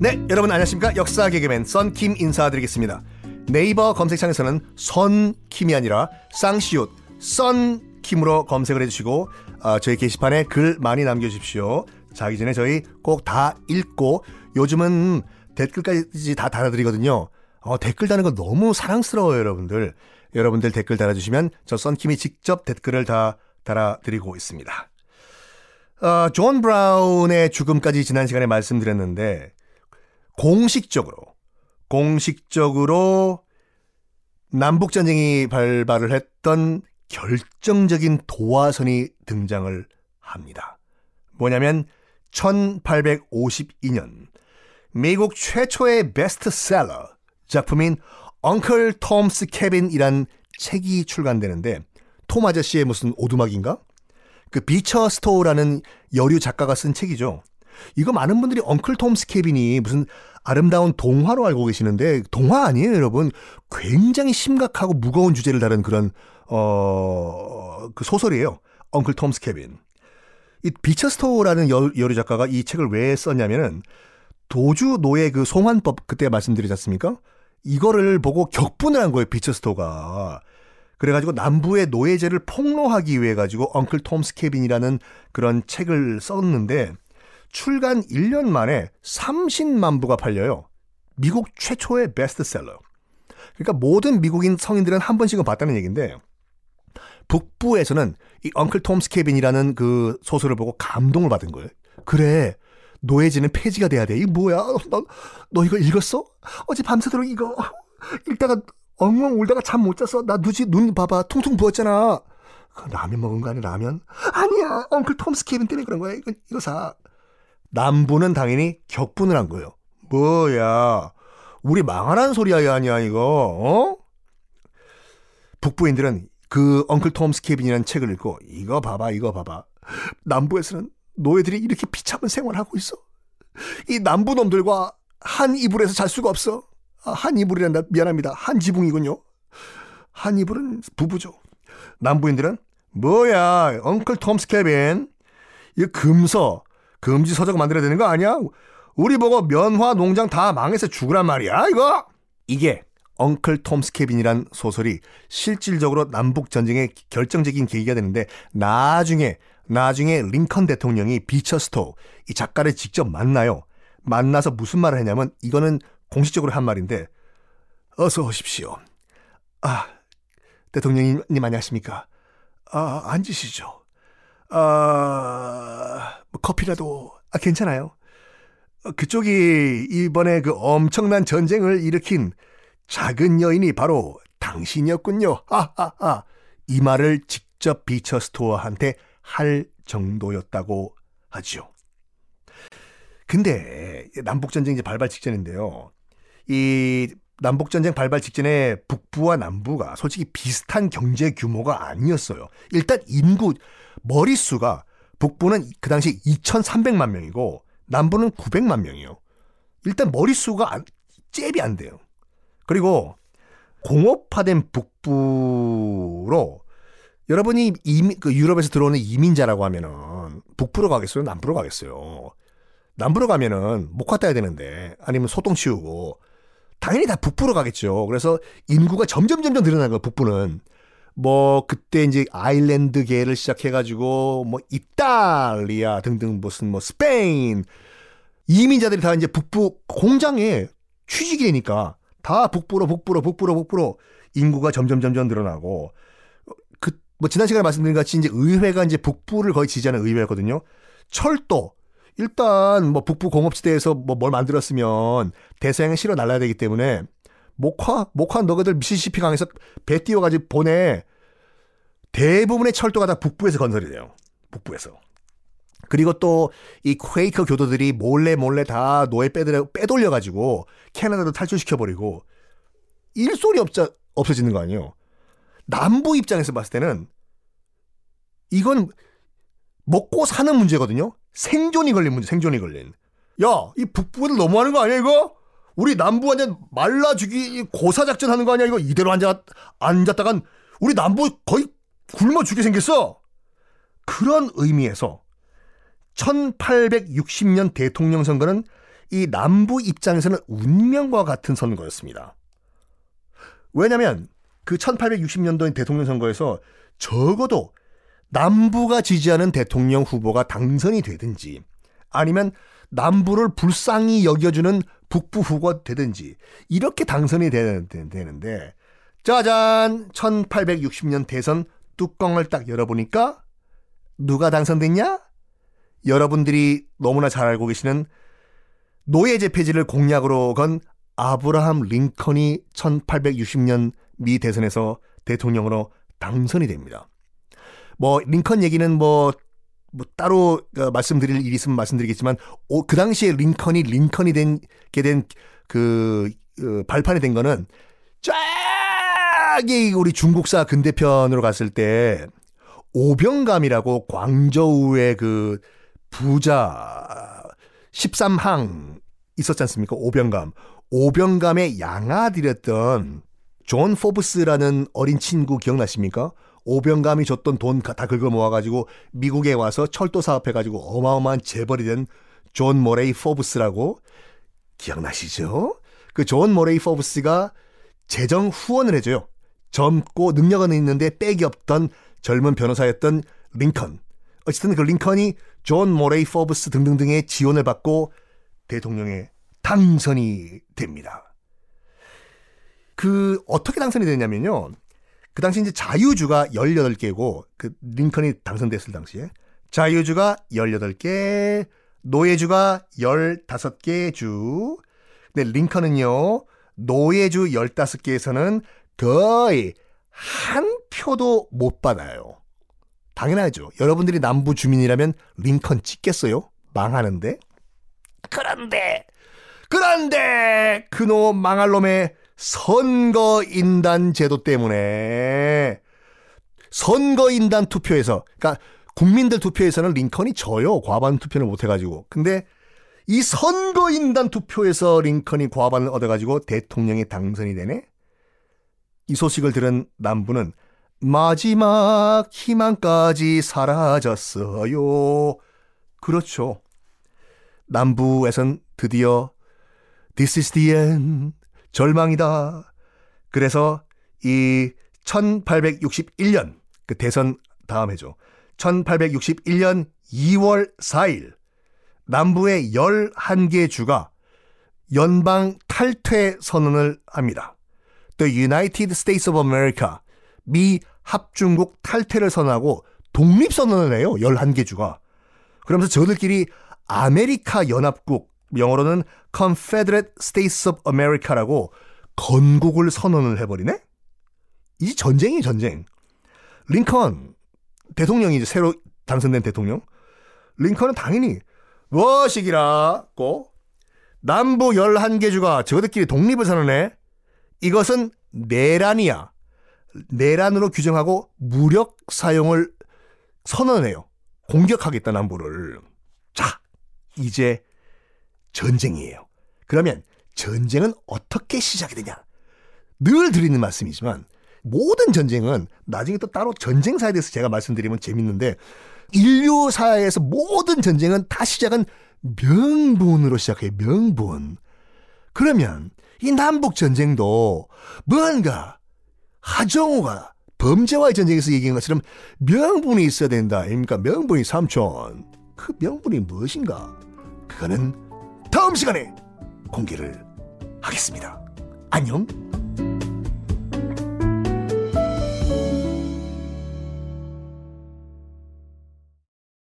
네, 여러분 안녕하십니까? 역사 개그맨 썬킴 인사드리겠습니다. 네이버 검색창에서는 선킴이 아니라 쌍시옷 썬킴으로 검색을 해주시고 어, 저희 게시판에 글 많이 남겨주십시오. 자기 전에 저희 꼭 다 읽고 요즘은 댓글까지 다 달아드리거든요. 어, 댓글 다는 거 너무 사랑스러워요, 여러분들. 여러분들 댓글 달아주시면 저 썬킴이 직접 댓글을 다 달아드리고 있습니다. 어, 존 브라운의 죽음까지 지난 시간에 말씀드렸는데 공식적으로 공식적으로 남북 전쟁이 발발을 했던 결정적인 도화선이 등장을 합니다. 뭐냐면 1852년 미국 최초의 베스트셀러 작품인 Uncle Tom's Cabin이란 책이 출간되는데 톰 아저씨의 무슨 오두막인가? 그 비처 스토우라는 여류 작가가 쓴 책이죠. 이거 많은 분들이 Uncle Tom's Cabin이 무슨 아름다운 동화로 알고 계시는데 동화 아니에요, 여러분. 굉장히 심각하고 무거운 주제를 다룬 그런 어, 그 소설이에요. Uncle Tom's Cabin. 이 비처 스토우라는 여류 작가가 이 책을 왜 썼냐면은 도주 노예 그 송환법 그때 말씀드리지 않습니까? 이거를 보고 격분을 한 거예요, 비처 스토가. 그래가지고 남부의 노예제를 폭로하기 위해 가지고 Uncle Tom's Cabin이라는 그런 책을 썼는데 출간 1년 만에 30만 부가 팔려요. 미국 최초의 베스트셀러. 그러니까 모든 미국인 성인들은 한 번씩은 봤다는 얘기인데 북부에서는 이 Uncle Tom's Cabin이라는 그 소설을 보고 감동을 받은 거예요. 그래. 노예제는 폐지가 돼야 돼. 이 뭐야? 너, 너 이거 읽었어? 어제 밤새도록 이거 읽다가 엉엉 울다가 잠 못 잤어. 나 누지 눈 봐봐. 퉁퉁 부었잖아. 그 라면 먹은 거 아니야, 라면? 아니야. Uncle Tom's Cabin 때문에 그런 거야. 이거, 이거 사. 남부는 당연히 격분을 한 거예요. 뭐야. 우리 망하라는 소리야, 아니야, 이거, 어? 북부인들은 그 Uncle Tom's Cabin이라는 책을 읽고, 이거 봐봐, 이거 봐봐. 남부에서는 노예들이 이렇게 비참한 생활하고 있어. 이 남부 놈들과 한 이불에서 잘 수가 없어. 아, 한 이불이란다. 미안합니다. 한 지붕이군요. 한 이불은 부부죠. 남부인들은 뭐야, Uncle Tom's Cabin. 이 금서, 금지 서적 만들어야 되는 거 아니야? 우리 보고 면화 농장 다 망해서 죽으란 말이야, 이거? 이게 Uncle Tom's Cabin이란 소설이 실질적으로 남북 전쟁의 결정적인 계기가 되는데 나중에 나중에 링컨 대통령이 비처스토 이 작가를 직접 만나요. 만나서 무슨 말을 했냐면 이거는 공식적으로 한 말인데 어서 오십시오. 아 대통령님 안녕하십니까? 아 앉으시죠. 아 뭐 커피라도 아 괜찮아요. 그쪽이 이번에 그 엄청난 전쟁을 일으킨 작은 여인이 바로 당신이었군요. 아아아 이 말을 직접 비처 스토어한테 할 정도였다고 하죠. 근데 남북 전쟁 이제 발발 직전인데요. 이 남북전쟁 발발 직전에 북부와 남부가 솔직히 비슷한 경제 규모가 아니었어요. 일단 인구, 머릿수가 북부는 그 당시 2,300만 명이고 남부는 900만 명이요. 일단 머릿수가 안, 잽이 안 돼요. 그리고 공업화된 북부로 여러분이 이민, 그 유럽에서 들어오는 이민자라고 하면은 북부로 가겠어요? 남부로 가겠어요? 남부로 가면은 목화 따야 되는데 아니면 소똥 치우고 당연히 다 북부로 가겠죠. 그래서 인구가 점점 점점 늘어나는 거예요. 북부는. 뭐 그때 이제 아일랜드계를 시작해가지고 뭐 이탈리아 등등 무슨 뭐 스페인 이민자들이 다 이제 북부 공장에 취직이 되니까 다 북부로 북부로 북부로 북부로 인구가 점점 점점 늘어나고 그 뭐 지난 시간에 말씀드린 같이 이제 의회가 이제 북부를 거의 지지하는 의회거든요. 철도 일단 뭐 북부 공업지대에서 뭐 뭘 만들었으면 대서양에 실어 날라야 되기 때문에 목화 목화 너희들 미시시피 강에서 배 띄워가지고 보내 대부분의 철도가 다 북부에서 건설이 돼요. 북부에서. 그리고 또 이 퀘이커 교도들이 몰래 몰래 다 노예 빼돌려, 빼돌려가지고 캐나다도 탈출시켜버리고 일소리 없자, 없어지는 거 아니에요. 남부 입장에서 봤을 때는 이건 먹고 사는 문제거든요. 생존이 걸린 문제, 생존이 걸린. 야, 이 북부들 너무하는 거 아니야, 이거? 우리 남부 완전 말라 죽이 고사작전 하는 거 아니야, 이거? 이대로 앉아, 앉았다간 우리 남부 거의 굶어 죽게 생겼어. 그런 의미에서 1860년 대통령 선거는 이 남부 입장에서는 운명과 같은 선거였습니다. 왜냐하면 그 1860년도 대통령 선거에서 적어도 남부가 지지하는 대통령 후보가 당선이 되든지 아니면 남부를 불쌍히 여겨주는 북부 후보가 되든지 이렇게 당선이 되는데 짜잔 1860년 대선 뚜껑을 딱 열어보니까 누가 당선됐냐? 여러분들이 너무나 잘 알고 계시는 노예제 폐지를 공약으로 건 아브라함 링컨이 1860년 미 대선에서 대통령으로 당선이 됩니다. 뭐 링컨 얘기는 뭐, 뭐 따로 어, 말씀드릴 일이 있으면 말씀드리겠지만 오, 그 당시에 링컨이 링컨이 된게 된그 어, 발판이 된 거는 쫙이 우리 중국사 근대편으로 갔을 때 오병감이라고 광저우의 그 부자 13항 있었지 않습니까? 오병감. 오병감의 양아들이었던 존 포브스라는 어린 친구 기억나십니까? 오병감이 줬던 돈 다 긁어 모아가지고 미국에 와서 철도 사업해가지고 어마어마한 재벌이 된 존 모레이 포브스라고 기억나시죠? 그 존 모레이 포브스가 재정 후원을 해줘요. 젊고 능력은 있는데 빽이 없던 젊은 변호사였던 링컨. 어쨌든 그 링컨이 존 모레이 포브스 등등등의 지원을 받고 대통령에 당선이 됩니다. 그 어떻게 당선이 됐냐면요. 그 당시 이제 자유주가 18개고 그 링컨이 당선됐을 당시에 자유주가 18개, 노예주가 15개 주. 근데 링컨은요. 노예주 15개에서는 거의 한 표도 못 받아요. 당연하죠. 여러분들이 남부 주민이라면 링컨 찍겠어요? 망하는데. 그런데, 그런데, 그놈 망할 놈의 선거인단 제도 때문에 선거인단 투표에서, 그러니까 국민들 투표에서는 링컨이 져요. 과반 투표를 못 해가지고. 근데 이 선거인단 투표에서 링컨이 과반을 얻어가지고 대통령이 당선이 되네? 이 소식을 들은 남부는 마지막 희망까지 사라졌어요. 그렇죠. 남부에선 드디어 This is the end. 절망이다. 그래서 이 1861년 그 대선 다음 해죠. 1861년 2월 4일 남부의 11개 주가 연방 탈퇴 선언을 합니다. The United States of America 미 합중국 탈퇴를 선언하고 독립 선언을 해요. 11개 주가. 그러면서 저들끼리 아메리카 연합국, 영어로는 Confederate States of America라고 건국을 선언을 해버리네? 이 전쟁이 전쟁. 링컨, 대통령이 이제 새로 당선된 대통령. 링컨은 당연히 무엇이기라고 남부 11개 주가 저들끼리 독립을 선언해. 이것은 내란이야. 내란으로 규정하고 무력 사용을 선언해요. 공격하겠다 남부를. 자, 이제 전쟁이에요. 그러면 전쟁은 어떻게 시작이 되냐? 늘 드리는 말씀이지만 모든 전쟁은 나중에 또 따로 전쟁사에 대해서 제가 말씀드리면 재밌는데 인류사에서 모든 전쟁은 다 시작은 명분으로 시작해요. 명분. 그러면 이 남북 전쟁도 뭔가 하정우가 범죄와의 전쟁에서 얘기한 것처럼 명분이 있어야 된다. 아닙니까? 명분이 삼촌. 그 명분이 무엇인가? 그거는 다음 시간에 공개를 하겠습니다. 안녕.